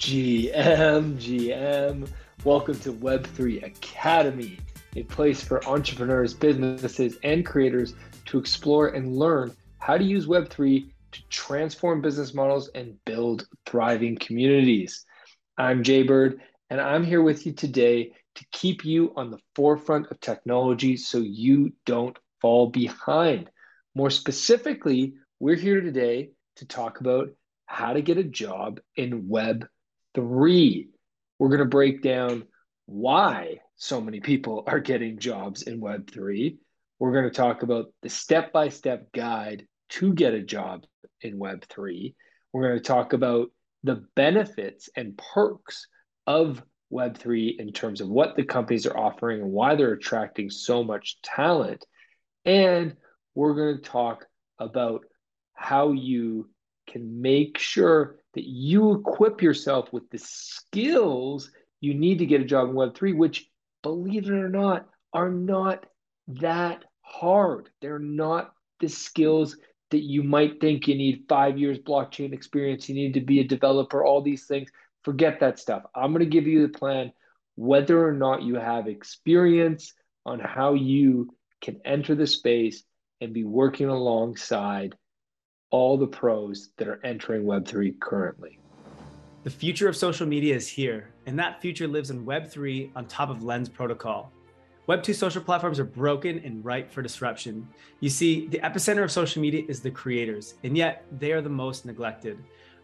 GM, GM. Welcome to Web3 Academy, a place for entrepreneurs, businesses, and creators to explore and learn how to use Web3 to transform business models and build thriving communities. I'm Jay Bird, and I'm here with you today to keep you on the forefront of technology so you don't fall behind. More specifically, we're here today to talk about how to get a job in Web3 Three, we're going to break down why so many people are getting jobs in Web3. We're going to talk about the step by step guide to get a job in Web3. We're going to talk about the benefits and perks of Web3 in terms of what the companies are offering and why they're attracting so much talent. And we're going to talk about how you can make sure that you equip yourself with the skills you need to get a job in Web3, which, believe it or not, are not that hard. They're not the skills that you might think you need five years blockchain experience, you need to be a developer, all these things. Forget that stuff. I'm going to give you the plan, whether or not you have experience on how you can enter the space and be working alongside all the pros that are entering Web3 currently. The future of social media is here, and that future lives in Web3 on top of Lens Protocol. Web2 social platforms are broken and ripe for disruption. You see, the epicenter of social media is the creators, and yet they are the most neglected.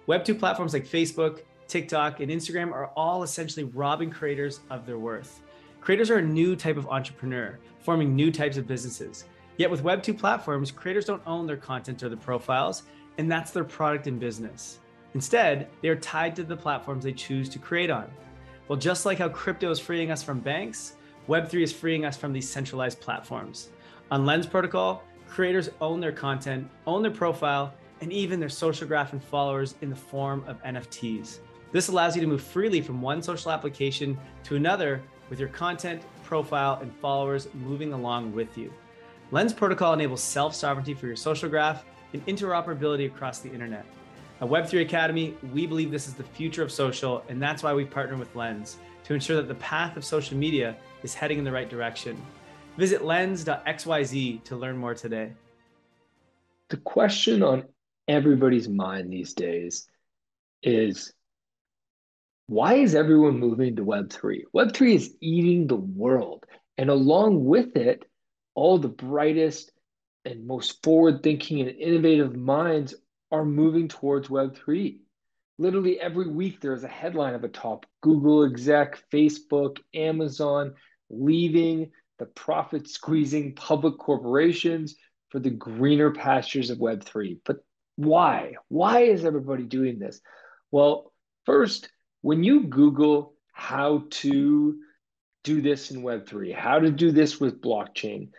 Web2 platforms like Facebook, TikTok, and Instagram are all essentially robbing creators of their worth. Creators are a new type of entrepreneur, forming new types of businesses. Yet with Web2 platforms, creators don't own their content or their profiles, and that's their product and business. Instead, they are tied to the platforms they choose to create on. Well, just like how crypto is freeing us from banks, Web3 is freeing us from these centralized platforms. On Lens Protocol, creators own their content, own their profile, and even their social graph and followers in the form of NFTs. This allows you to move freely from one social application to another with your content, profile, and followers moving along with you. Lens Protocol enables self sovereignty for your social graph and interoperability across the internet. At Web3 Academy, we believe this is the future of social, and that's why we partner with Lens to ensure that the path of social media is heading in the right direction. Visit lens.xyz to learn more today. The question on everybody's mind these days is why is everyone moving to Web3? Web3 is eating the world. And along with it, all the brightest and most forward thinking and innovative minds are moving towards Web3. Literally every week, there's a headline of a top Google exec, Facebook, Amazon leaving the profit squeezing public corporations for the greener pastures of Web3. But why? Why is everybody doing this? Well, first, when you Google how to do this in Web3, how to do this with blockchain,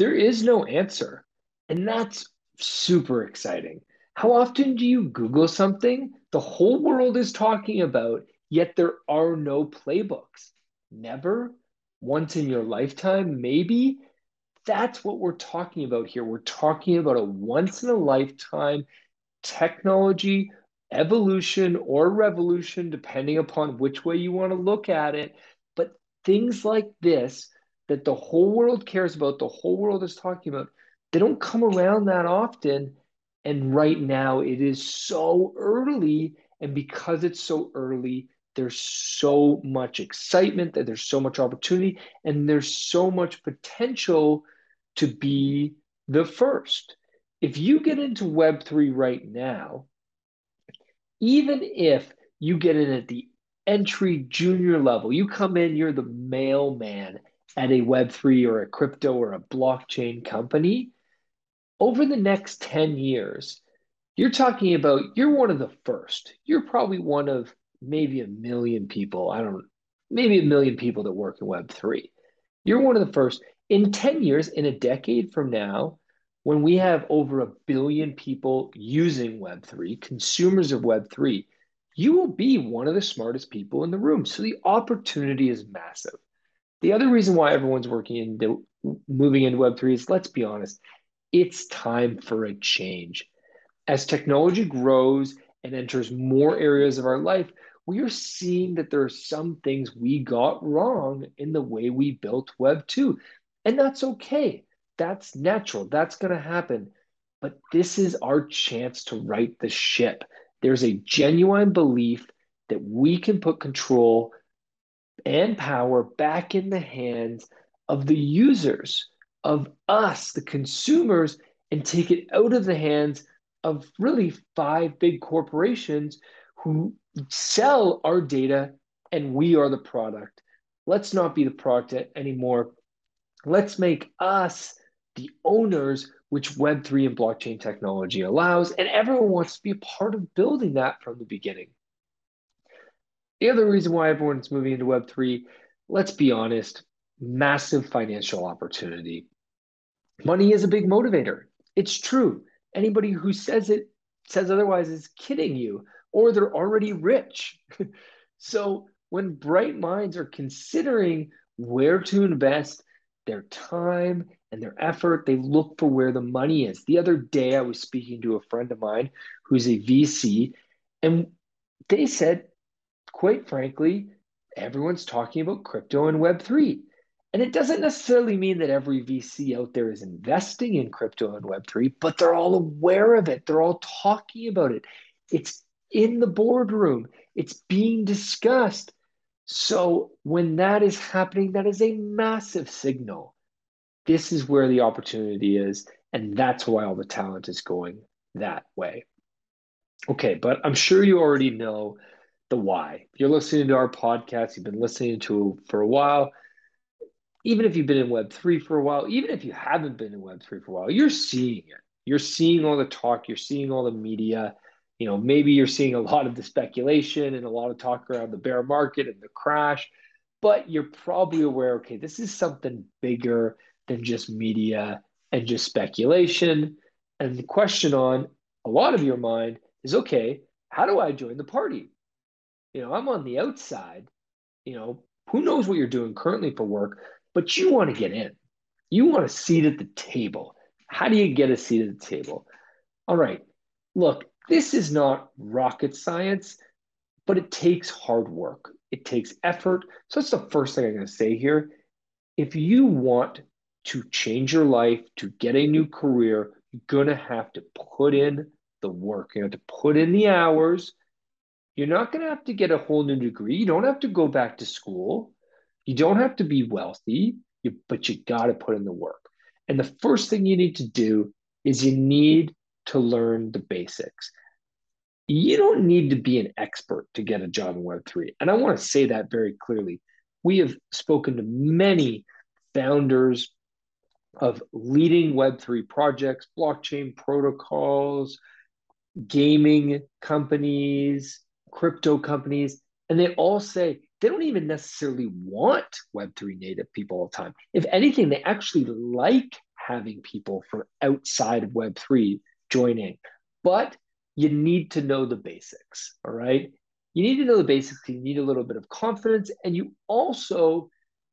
there is no answer. And that's super exciting. How often do you Google something the whole world is talking about, yet there are no playbooks? Never? Once in your lifetime? Maybe? That's what we're talking about here. We're talking about a once in a lifetime technology evolution or revolution, depending upon which way you want to look at it. But things like this that the whole world cares about, the whole world is talking about, they don't come around that often. And right now, it is so early. And because it's so early, there's so much excitement, that there's so much opportunity, and there's so much potential to be the first. If you get into Web3 right now, even if you get in at the entry junior level, you come in, you're the mailman at a Web3 or a crypto or a blockchain company, over the next 10 years, you're talking about you're one of the first. You're probably one of maybe a million people. I don't maybe a million people that work in Web3. You're one of the first. In 10 years, in a decade from now, when we have over a billion people using Web3, consumers of Web3, you will be one of the smartest people in the room. So the opportunity is massive. The other reason why everyone's working into moving into Web3 is let's be honest, it's time for a change. As technology grows and enters more areas of our life, we are seeing that there are some things we got wrong in the way we built Web 2. And that's okay. That's natural. That's going to happen. But this is our chance to right the ship. There's a genuine belief that we can put control and power back in the hands of the users, of us, the consumers, and take it out of the hands of really five big corporations who sell our data and we are the product. Let's not be the product anymore. Let's make us the owners, which Web3 and blockchain technology allows. And everyone wants to be a part of building that from the beginning. The other reason why everyone's moving into Web3, let's be honest, massive financial opportunity. Money is a big motivator. It's true. Anybody who says it says otherwise is kidding you, or they're already rich. so when bright minds are considering where to invest their time and their effort, they look for where the money is. The other day, I was speaking to a friend of mine who's a VC, and they said, quite frankly, everyone's talking about crypto and Web3. And it doesn't necessarily mean that every VC out there is investing in crypto and Web3, but they're all aware of it. They're all talking about it. It's in the boardroom, it's being discussed. So when that is happening, that is a massive signal. This is where the opportunity is. And that's why all the talent is going that way. Okay, but I'm sure you already know the why. If you're listening to our podcast, you've been listening to for a while even if you've been in Web3 for a while, even if you haven't been in Web3 for a while, you're seeing it. You're seeing all the talk, you're seeing all the media. You know, maybe you're seeing a lot of the speculation and a lot of talk around the bear market and the crash, but you're probably aware okay, this is something bigger than just media and just speculation. And the question on a lot of your mind is okay, how do I join the party? You know, I'm on the outside. You know, who knows what you're doing currently for work? but you want to get in. You want a seat at the table. How do you get a seat at the table? All right, look, this is not rocket science, but it takes hard work. It takes effort. So that's the first thing I'm going to say here. If you want to change your life, to get a new career, you're going to have to put in the work. You have to put in the hours. You're not going to have to get a whole new degree. You don't have to go back to school. You don't have to be wealthy, you, but you got to put in the work. And the first thing you need to do is you need to learn the basics. You don't need to be an expert to get a job in Web3. And I want to say that very clearly. We have spoken to many founders of leading Web3 projects, blockchain protocols, gaming companies, crypto companies, and they all say they don't even necessarily want Web3 native people all the time. If anything, they actually like having people from outside of Web3 joining. But you need to know the basics, all right? You need to know the basics. You need a little bit of confidence, and you also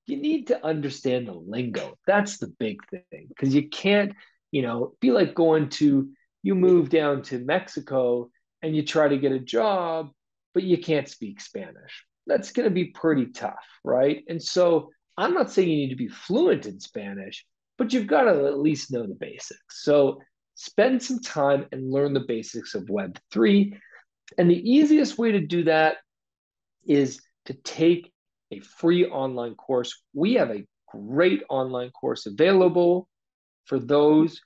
you need to understand the lingo. That's the big thing because you can't, you know, be like going to you move down to Mexico and you try to get a job, but you can't speak Spanish that's going to be pretty tough, right? And so I'm not saying you need to be fluent in Spanish, but you've got to at least know the basics. So spend some time and learn the basics of Web3. And the easiest way to do that is to take a free online course. We have a great online course available for those.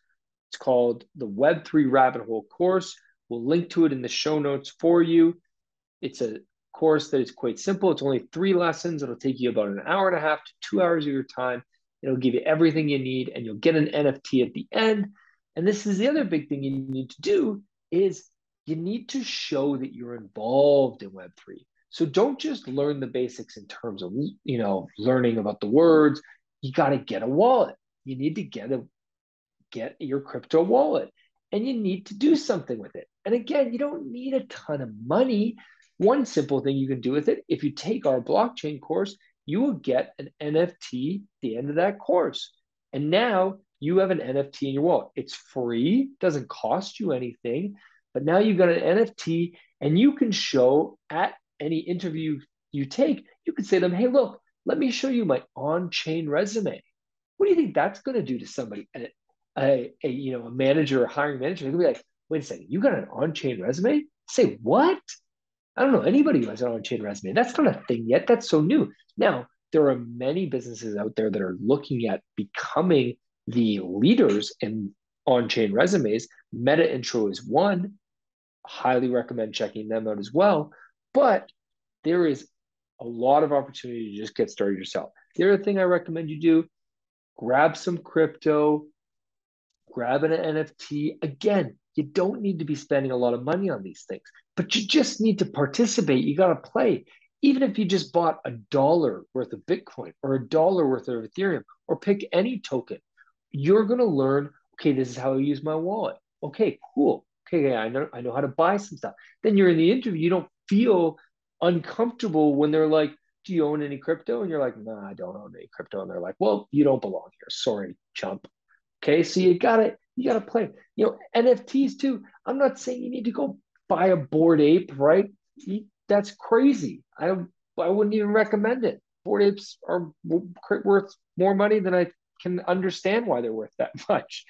It's called the Web3 Rabbit Hole course. We'll link to it in the show notes for you. It's a course that is quite simple. It's only three lessons. It'll take you about an hour and a half to two hours of your time. It'll give you everything you need, and you'll get an NFT at the end. And this is the other big thing you need to do is you need to show that you're involved in Web3. So don't just learn the basics in terms of you know learning about the words. You got to get a wallet. You need to get a get your crypto wallet, and you need to do something with it. And again, you don't need a ton of money. One simple thing you can do with it, if you take our blockchain course, you will get an NFT at the end of that course. And now you have an NFT in your wallet. It's free, doesn't cost you anything, but now you've got an NFT and you can show at any interview you take, you can say to them, hey, look, let me show you my on-chain resume. What do you think that's going to do to somebody, a, a, a you know a manager or hiring manager? They're going to be like, wait a second, you got an on-chain resume? Say what? I don't know anybody who has an on-chain resume. That's not a thing yet. That's so new. Now, there are many businesses out there that are looking at becoming the leaders in on-chain resumes. Metaintro is one. Highly recommend checking them out as well. But there is a lot of opportunity to just get started yourself. The other thing I recommend you do, grab some crypto, grab an NFT. Again, you don't need to be spending a lot of money on these things, but you just need to participate. You got to play. Even if you just bought a dollar worth of Bitcoin or a dollar worth of Ethereum or pick any token, you're going to learn, okay, this is how I use my wallet. Okay, cool. Okay, I know I know how to buy some stuff. Then you're in the interview, you don't feel uncomfortable when they're like, do you own any crypto? And you're like, nah, I don't own any crypto. And they're like, well, you don't belong here. Sorry, chump. Okay, so you gotta you gotta play. You know, NFTs too. I'm not saying you need to go buy a Bored Ape, right? That's crazy. I I wouldn't even recommend it. Bored Apes are worth more money than I can understand why they're worth that much.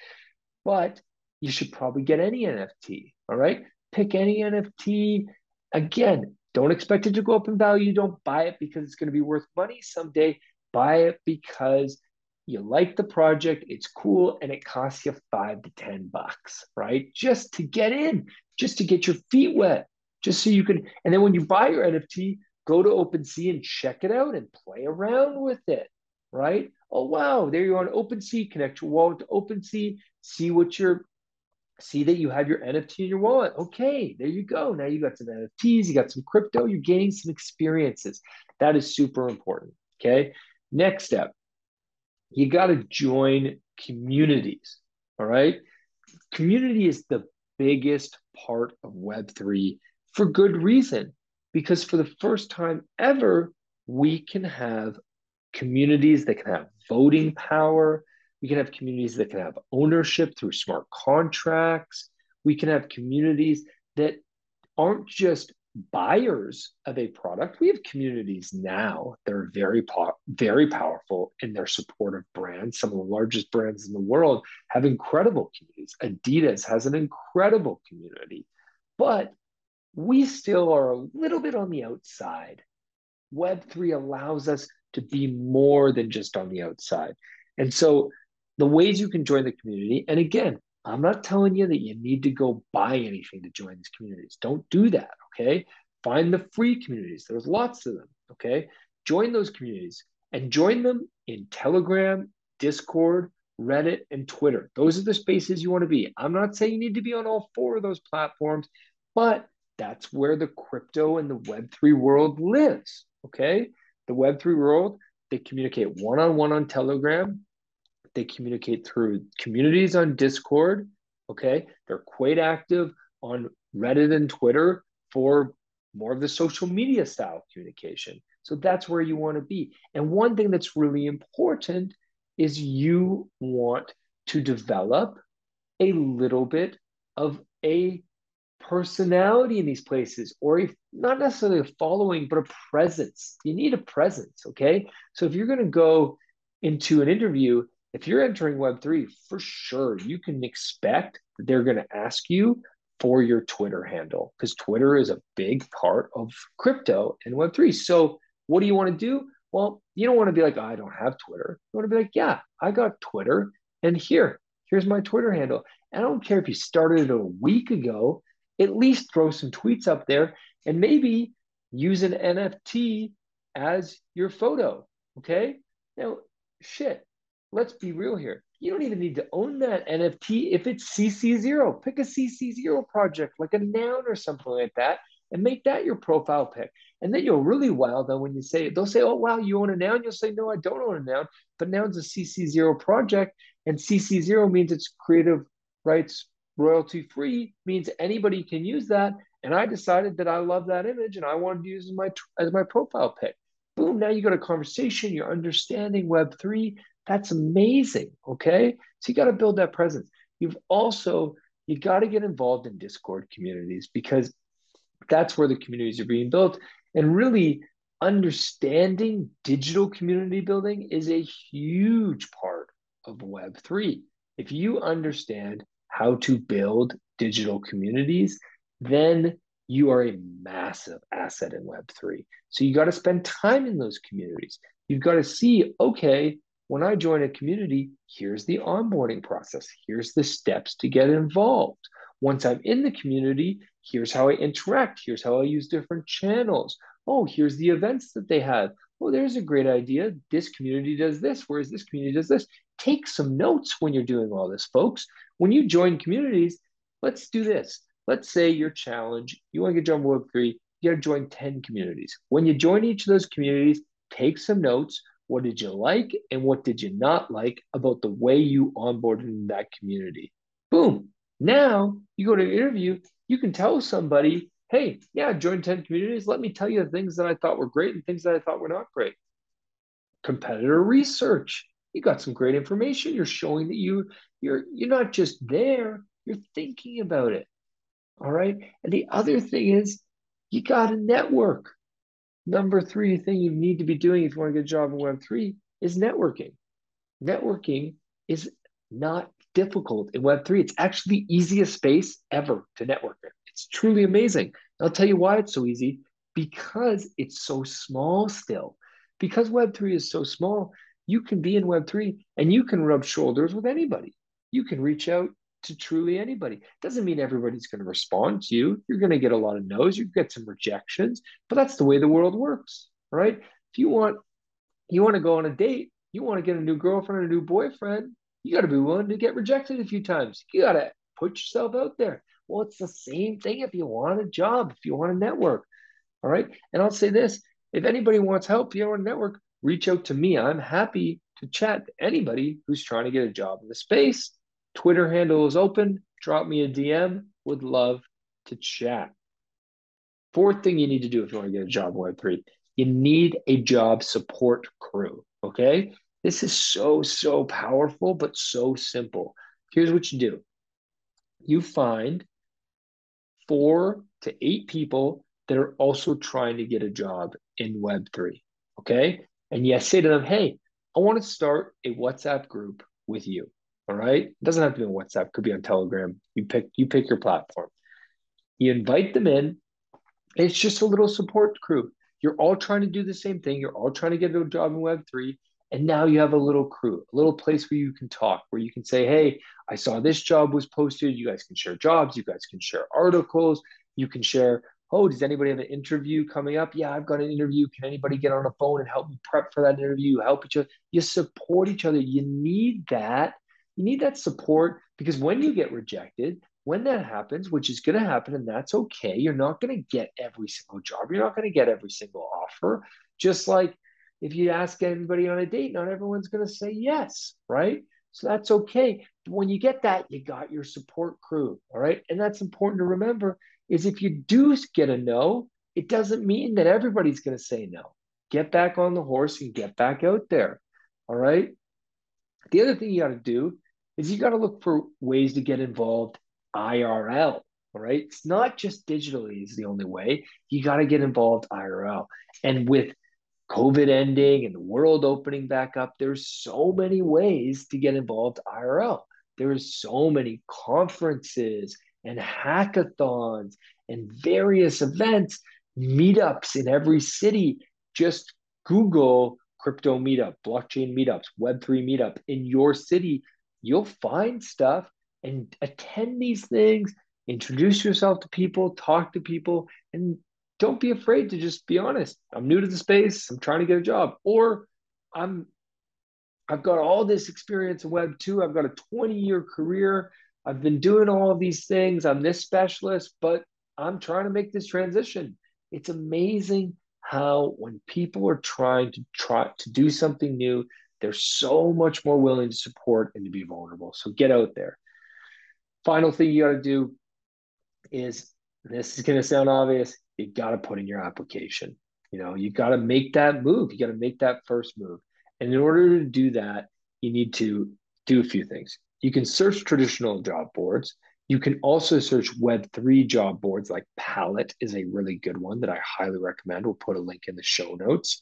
But you should probably get any NFT. All right, pick any NFT. Again, don't expect it to go up in value. Don't buy it because it's going to be worth money someday. Buy it because you like the project, it's cool, and it costs you five to 10 bucks, right? Just to get in, just to get your feet wet, just so you can. And then when you buy your NFT, go to OpenSea and check it out and play around with it, right? Oh, wow, there you're on OpenSea, connect your wallet to OpenSea, see what your see that you have your NFT in your wallet. Okay, there you go. Now you got some NFTs, you got some crypto, you're gaining some experiences. That is super important. Okay. Next step, you got to join communities. All right. Community is the biggest part of Web3 for good reason, because for the first time ever, we can have communities that can have voting power, we can have communities that can have ownership through smart contracts. We can have communities that aren't just buyers of a product. We have communities now that are very po- very powerful in their support of brands. Some of the largest brands in the world have incredible communities. Adidas has an incredible community, but we still are a little bit on the outside. Web3 allows us to be more than just on the outside. And so the ways you can join the community. And again, I'm not telling you that you need to go buy anything to join these communities. Don't do that. Okay. Find the free communities. There's lots of them. Okay. Join those communities and join them in Telegram, Discord, Reddit, and Twitter. Those are the spaces you want to be. I'm not saying you need to be on all four of those platforms, but that's where the crypto and the Web3 world lives. Okay. The Web3 world, they communicate one on one on Telegram. They communicate through communities on Discord. Okay. They're quite active on Reddit and Twitter for more of the social media style communication. So that's where you want to be. And one thing that's really important is you want to develop a little bit of a personality in these places or if not necessarily a following but a presence you need a presence okay so if you're going to go into an interview if you're entering Web3, for sure, you can expect that they're going to ask you for your Twitter handle because Twitter is a big part of crypto and Web3. So, what do you want to do? Well, you don't want to be like, oh, I don't have Twitter. You want to be like, yeah, I got Twitter, and here, here's my Twitter handle. And I don't care if you started it a week ago, at least throw some tweets up there and maybe use an NFT as your photo. Okay. Now, shit, let's be real here. You don't even need to own that NFT if it's CC0. Pick a CC0 project like a noun or something like that and make that your profile pic. And then you'll really wow them when you say it. They'll say, oh, wow, you own a noun. You'll say, no, I don't own a noun. But noun's a CC0 project. And CC0 means it's creative rights royalty free, means anybody can use that. And I decided that I love that image and I wanted to use as my, as my profile pic. Boom, now you got a conversation, you're understanding Web3. That's amazing. Okay. So you got to build that presence. You've also, you got to get involved in Discord communities because that's where the communities are being built. And really, understanding digital community building is a huge part of Web3. If you understand how to build digital communities, then you are a massive asset in Web3. So you got to spend time in those communities. You've got to see, okay, when I join a community, here's the onboarding process. Here's the steps to get involved. Once I'm in the community, here's how I interact. Here's how I use different channels. Oh, here's the events that they have. Oh, there's a great idea. This community does this, whereas this community does this. Take some notes when you're doing all this, folks. When you join communities, let's do this. Let's say your challenge, you want to get John Web3, you got to join 10 communities. When you join each of those communities, take some notes. What did you like and what did you not like about the way you onboarded in that community? Boom. Now you go to an interview, you can tell somebody, hey, yeah, I joined 10 communities. Let me tell you the things that I thought were great and things that I thought were not great. Competitor research. You got some great information. You're showing that you you're you're not just there, you're thinking about it. All right. And the other thing is you got to network. Number three thing you need to be doing if you want to get a job in Web3 is networking. Networking is not difficult in Web3. It's actually the easiest space ever to network in. It's truly amazing. And I'll tell you why it's so easy because it's so small still. Because Web3 is so small, you can be in Web3 and you can rub shoulders with anybody. You can reach out to truly anybody. Doesn't mean everybody's going to respond to you. You're going to get a lot of no's, you get some rejections, but that's the way the world works, right? If you want you want to go on a date, you want to get a new girlfriend, or a new boyfriend, you got to be willing to get rejected a few times. You got to put yourself out there. Well, it's the same thing if you want a job, if you want a network. All right. And I'll say this if anybody wants help, you want to network, reach out to me. I'm happy to chat to anybody who's trying to get a job in the space. Twitter handle is open. Drop me a DM. Would love to chat. Fourth thing you need to do if you want to get a job in Web3, you need a job support crew. Okay. This is so, so powerful, but so simple. Here's what you do you find four to eight people that are also trying to get a job in Web3. Okay. And yes, say to them, hey, I want to start a WhatsApp group with you. All right. It doesn't have to be on WhatsApp, it could be on Telegram. You pick you pick your platform. You invite them in. It's just a little support crew. You're all trying to do the same thing. You're all trying to get a job in Web3. And now you have a little crew, a little place where you can talk, where you can say, hey, I saw this job was posted. You guys can share jobs. You guys can share articles. You can share, oh, does anybody have an interview coming up? Yeah, I've got an interview. Can anybody get on a phone and help me prep for that interview? Help each other. You support each other. You need that you need that support because when you get rejected, when that happens, which is going to happen, and that's okay, you're not going to get every single job. You're not going to get every single offer. Just like if you ask anybody on a date, not everyone's going to say yes, right? So that's okay. When you get that, you got your support crew, all right? And that's important to remember is if you do get a no, it doesn't mean that everybody's going to say no. Get back on the horse and get back out there, all right? The other thing you got to do is you got to look for ways to get involved IRL. right? It's not just digitally is the only way. You got to get involved IRL. And with COVID ending and the world opening back up, there's so many ways to get involved IRL. There's so many conferences and hackathons and various events, meetups in every city. Just Google crypto meetup, blockchain meetups, Web3 meetup in your city you'll find stuff and attend these things, introduce yourself to people, talk to people, and don't be afraid to just be honest. I'm new to the space, I'm trying to get a job, or I'm I've got all this experience in web 2, I've got a 20 year career, I've been doing all of these things, I'm this specialist, but I'm trying to make this transition. It's amazing how when people are trying to try to do something new, they're so much more willing to support and to be vulnerable. So get out there. Final thing you got to do is this is going to sound obvious. You got to put in your application. You know, you got to make that move. You got to make that first move. And in order to do that, you need to do a few things. You can search traditional job boards. You can also search Web3 job boards like Pallet is a really good one that I highly recommend. We'll put a link in the show notes.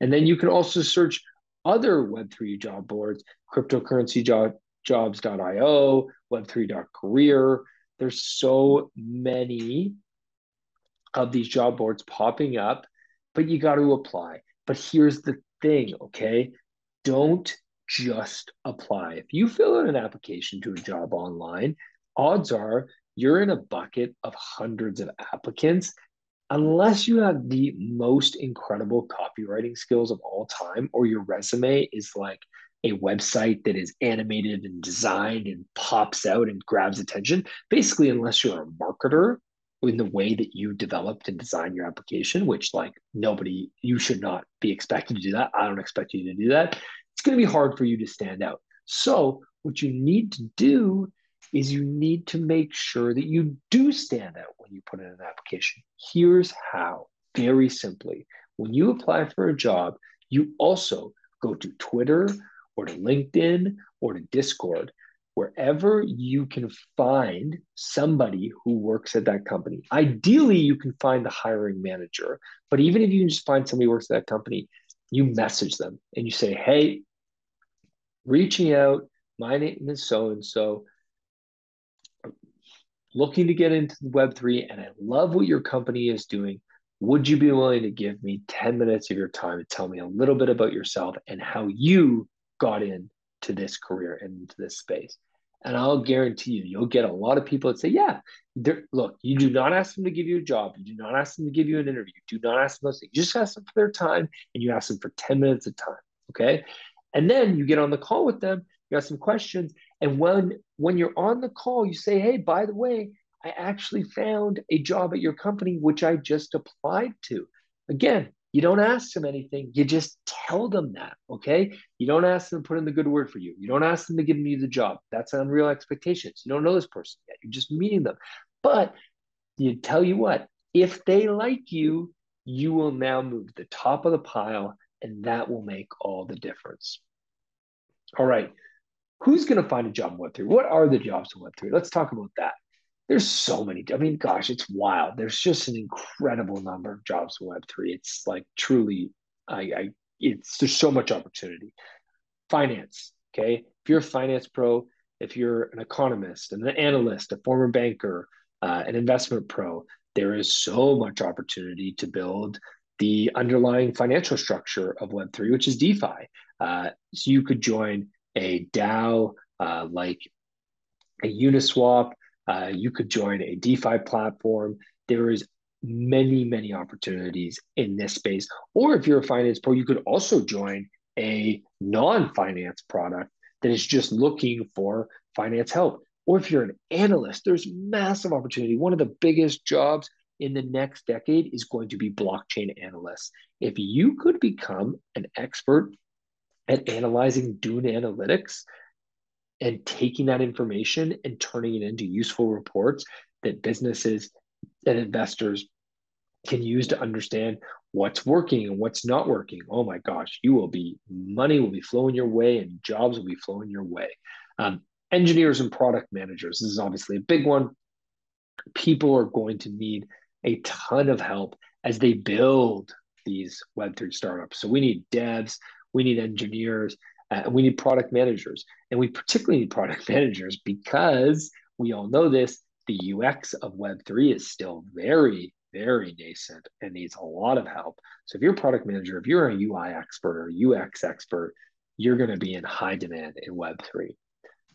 And then you can also search other Web3 job boards, cryptocurrency job, jobs.io, web3.career. There's so many of these job boards popping up, but you got to apply. But here's the thing, okay? Don't just apply. If you fill out an application to a job online, odds are you're in a bucket of hundreds of applicants unless you have the most incredible copywriting skills of all time or your resume is like a website that is animated and designed and pops out and grabs attention basically unless you're a marketer in the way that you developed and designed your application which like nobody you should not be expected to do that. I don't expect you to do that. It's going to be hard for you to stand out. So what you need to do is you need to make sure that you do stand out when you put in an application. Here's how very simply when you apply for a job, you also go to Twitter or to LinkedIn or to Discord, wherever you can find somebody who works at that company. Ideally, you can find the hiring manager, but even if you just find somebody who works at that company, you message them and you say, Hey, reaching out, my name is so and so looking to get into Web3 and I love what your company is doing. Would you be willing to give me 10 minutes of your time to tell me a little bit about yourself and how you got into this career and into this space? And I'll guarantee you, you'll get a lot of people that say, Yeah, look, you do not ask them to give you a job. You do not ask them to give you an interview. You do not ask them those things. You just ask them for their time and you ask them for 10 minutes of time. Okay. And then you get on the call with them, you ask some questions, and when when you're on the call, you say, "Hey, by the way, I actually found a job at your company which I just applied to." Again, you don't ask them anything. You just tell them that, okay? You don't ask them to put in the good word for you. You don't ask them to give you the job. That's unreal expectations. You don't know this person yet. You're just meeting them. But you tell you what, if they like you, you will now move to the top of the pile, and that will make all the difference. All right who's going to find a job in Web3? What are the jobs in Web3? Let's talk about that. There's so many. I mean, gosh, it's wild. There's just an incredible number of jobs in Web3. It's like truly, I, I it's there's so much opportunity. Finance, okay. If you're a finance pro, if you're an economist, an analyst, a former banker, uh, an investment pro, there is so much opportunity to build the underlying financial structure of Web3, which is DeFi. Uh, so you could join a DAO uh, like a Uniswap. Uh, you could join a DeFi platform. There is many, many opportunities in this space. Or if you're a finance pro, you could also join a non-finance product that is just looking for finance help. Or if you're an analyst, there's massive opportunity. One of the biggest jobs in the next decade is going to be blockchain analysts. If you could become an expert at analyzing Dune analytics and taking that information and turning it into useful reports that businesses and investors can use to understand what's working and what's not working. Oh my gosh, you will be money will be flowing your way and jobs will be flowing your way. Um, engineers and product managers. This is obviously a big one. People are going to need a ton of help as they build these Web3 startups. So we need devs, we need engineers, uh, we need product managers. And we particularly need product managers because we all know this the UX of Web3 is still very, very nascent and needs a lot of help. So if you're a product manager, if you're a UI expert or UX expert, you're going to be in high demand in Web3.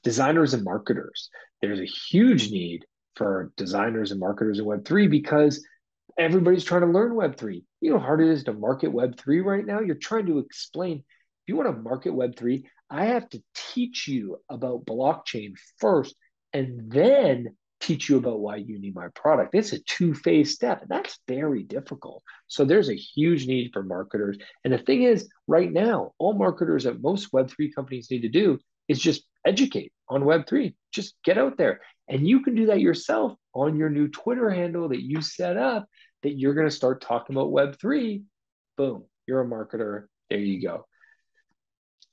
Designers and marketers, there's a huge need for designers and marketers in Web3 because everybody's trying to learn Web3. You know how hard it is to market Web3 right now? You're trying to explain, if you want to market Web3, I have to teach you about blockchain first and then teach you about why you need my product. It's a two phase step, and that's very difficult. So there's a huge need for marketers. And the thing is, right now, all marketers at most Web3 companies need to do is just educate on Web3. Just get out there. And you can do that yourself on your new Twitter handle that you set up that you're going to start talking about Web3. Boom, you're a marketer. There you go.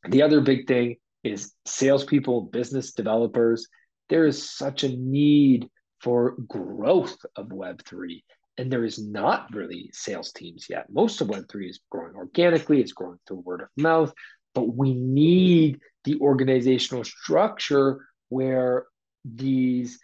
The other big thing is salespeople, business developers. there is such a need for growth of Web3. And there is not really sales teams yet. Most of Web3 is growing organically, it's growing through word of mouth, but we need the organizational structure where these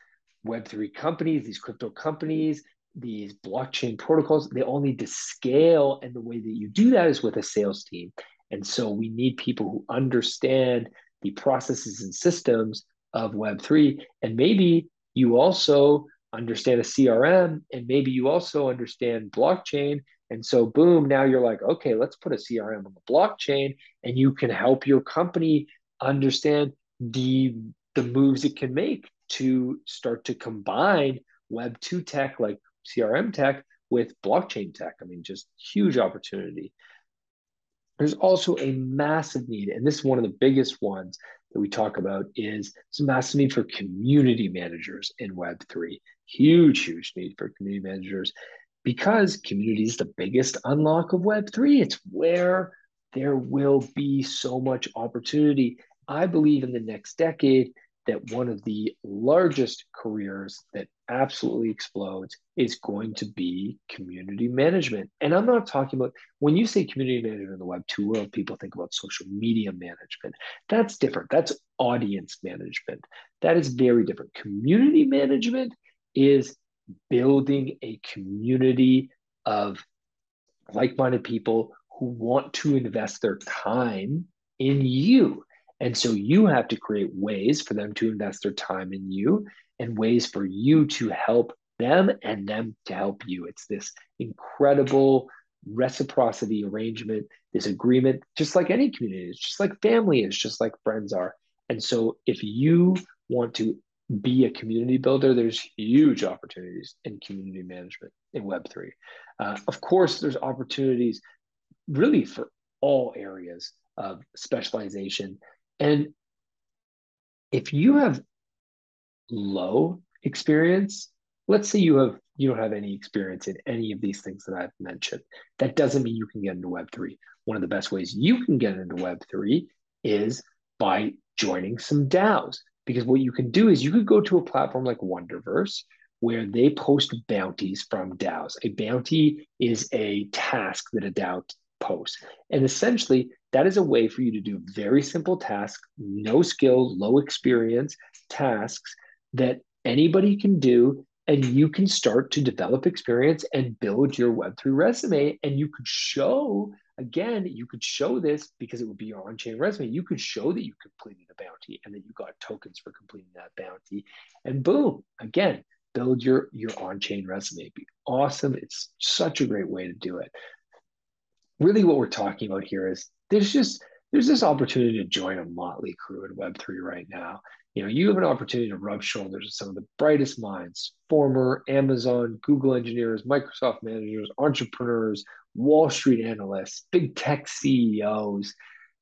Web3 companies, these crypto companies, these blockchain protocols, they all need to scale. And the way that you do that is with a sales team. And so we need people who understand the processes and systems of Web3. And maybe you also understand a CRM, and maybe you also understand blockchain. And so, boom, now you're like, okay, let's put a CRM on the blockchain, and you can help your company understand the the moves it can make to start to combine Web 2 tech like CRM tech with blockchain tech. I mean, just huge opportunity. There's also a massive need, and this is one of the biggest ones that we talk about is a massive need for community managers in Web3. Huge, huge need for community managers because community is the biggest unlock of Web3. It's where there will be so much opportunity. I believe in the next decade, that one of the largest careers that absolutely explodes is going to be community management. And I'm not talking about when you say community management in the Web 2 world, people think about social media management. That's different. That's audience management. That is very different. Community management is building a community of like minded people who want to invest their time in you and so you have to create ways for them to invest their time in you and ways for you to help them and them to help you. It's this incredible reciprocity arrangement, this agreement, just like any community is, just like family is, just like friends are. And so if you want to be a community builder, there's huge opportunities in community management in Web3. Uh, of course, there's opportunities really for all areas of specialization. And if you have low experience, let's say you have you don't have any experience in any of these things that I've mentioned. That doesn't mean you can get into Web3. One of the best ways you can get into Web3 is by joining some DAOs. Because what you can do is you could go to a platform like Wonderverse where they post bounties from DAOs. A bounty is a task that a DAO posts. And essentially, that is a way for you to do very simple tasks, no skill, low experience tasks that anybody can do. And you can start to develop experience and build your Web3 resume. And you could show, again, you could show this because it would be your on chain resume. You could show that you completed a bounty and that you got tokens for completing that bounty. And boom, again, build your, your on chain resume. It'd be awesome. It's such a great way to do it. Really, what we're talking about here is there's just there's this opportunity to join a motley crew in Web3 right now. You know, you have an opportunity to rub shoulders with some of the brightest minds, former Amazon, Google engineers, Microsoft managers, entrepreneurs, Wall Street analysts, big tech CEOs.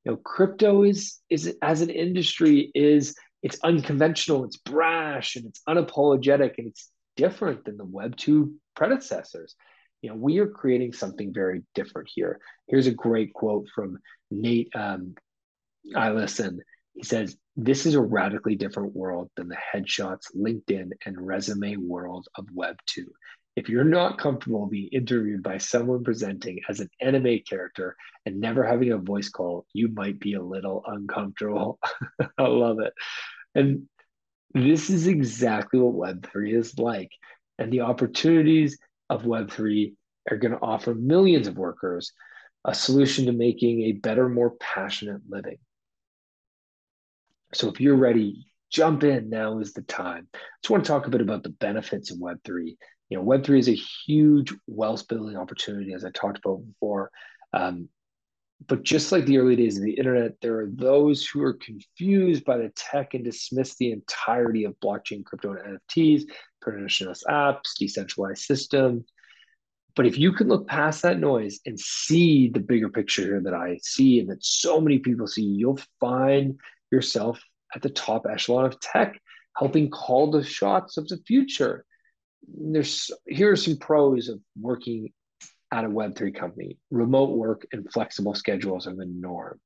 You know, crypto is is as an industry is it's unconventional, it's brash, and it's unapologetic, and it's different than the Web two predecessors you know, we are creating something very different here. Here's a great quote from Nate um, Eielson. He says, This is a radically different world than the headshots, LinkedIn, and resume world of Web 2. If you're not comfortable being interviewed by someone presenting as an anime character and never having a voice call, you might be a little uncomfortable. I love it. And this is exactly what Web3 is like. And the opportunities of Web3 are going to offer millions of workers a solution to making a better, more passionate living. So if you're ready, jump in. Now is the time. I just want to talk a bit about the benefits of Web3. You know, Web3 is a huge wealth building opportunity, as I talked about before. Um, but just like the early days of the internet, there are those who are confused by the tech and dismiss the entirety of blockchain, crypto, and NFTs, permissionless apps, decentralized systems. But if you can look past that noise and see the bigger picture here that I see and that so many people see, you'll find yourself at the top echelon of tech, helping call the shots of the future. There's here are some pros of working at a Web3 company. Remote work and flexible schedules are the norm.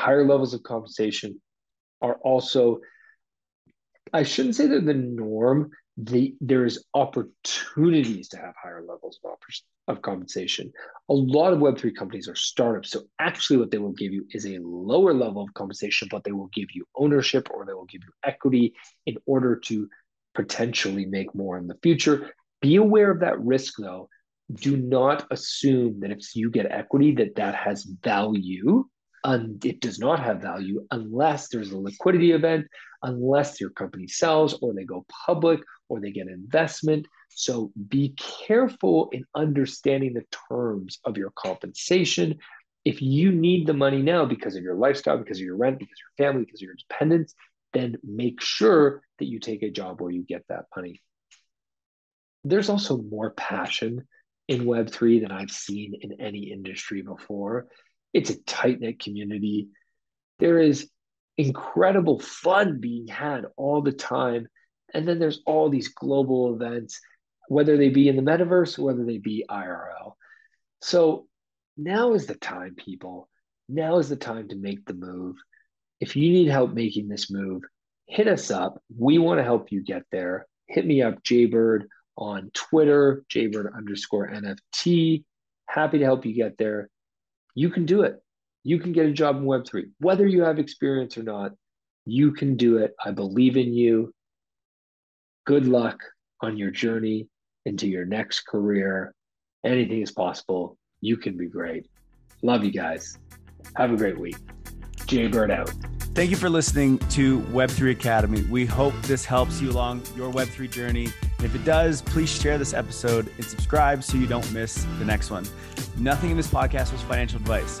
Higher levels of compensation are also I shouldn't say they're the norm. The there's opportunities to have higher levels of, of compensation. A lot of Web3 companies are startups. So actually what they will give you is a lower level of compensation, but they will give you ownership or they will give you equity in order to potentially make more in the future. Be aware of that risk though. Do not assume that if you get equity that that has value. And it does not have value unless there's a liquidity event, unless your company sells or they go public or they get investment. So be careful in understanding the terms of your compensation. If you need the money now because of your lifestyle, because of your rent, because of your family, because of your dependents, then make sure that you take a job where you get that money. There's also more passion in Web3 than I've seen in any industry before. It's a tight knit community. There is incredible fun being had all the time. And then there's all these global events, whether they be in the metaverse, whether they be IRL. So now is the time, people. Now is the time to make the move. If you need help making this move, hit us up. We want to help you get there. Hit me up, Jaybird, on Twitter, Jaybird underscore NFT. Happy to help you get there. You can do it. You can get a job in Web3. Whether you have experience or not, you can do it. I believe in you. Good luck on your journey into your next career. Anything is possible. You can be great. Love you guys. Have a great week. Jaybird out. Thank you for listening to Web3 Academy. We hope this helps you along your Web3 journey. If it does, please share this episode and subscribe so you don't miss the next one. Nothing in this podcast was financial advice.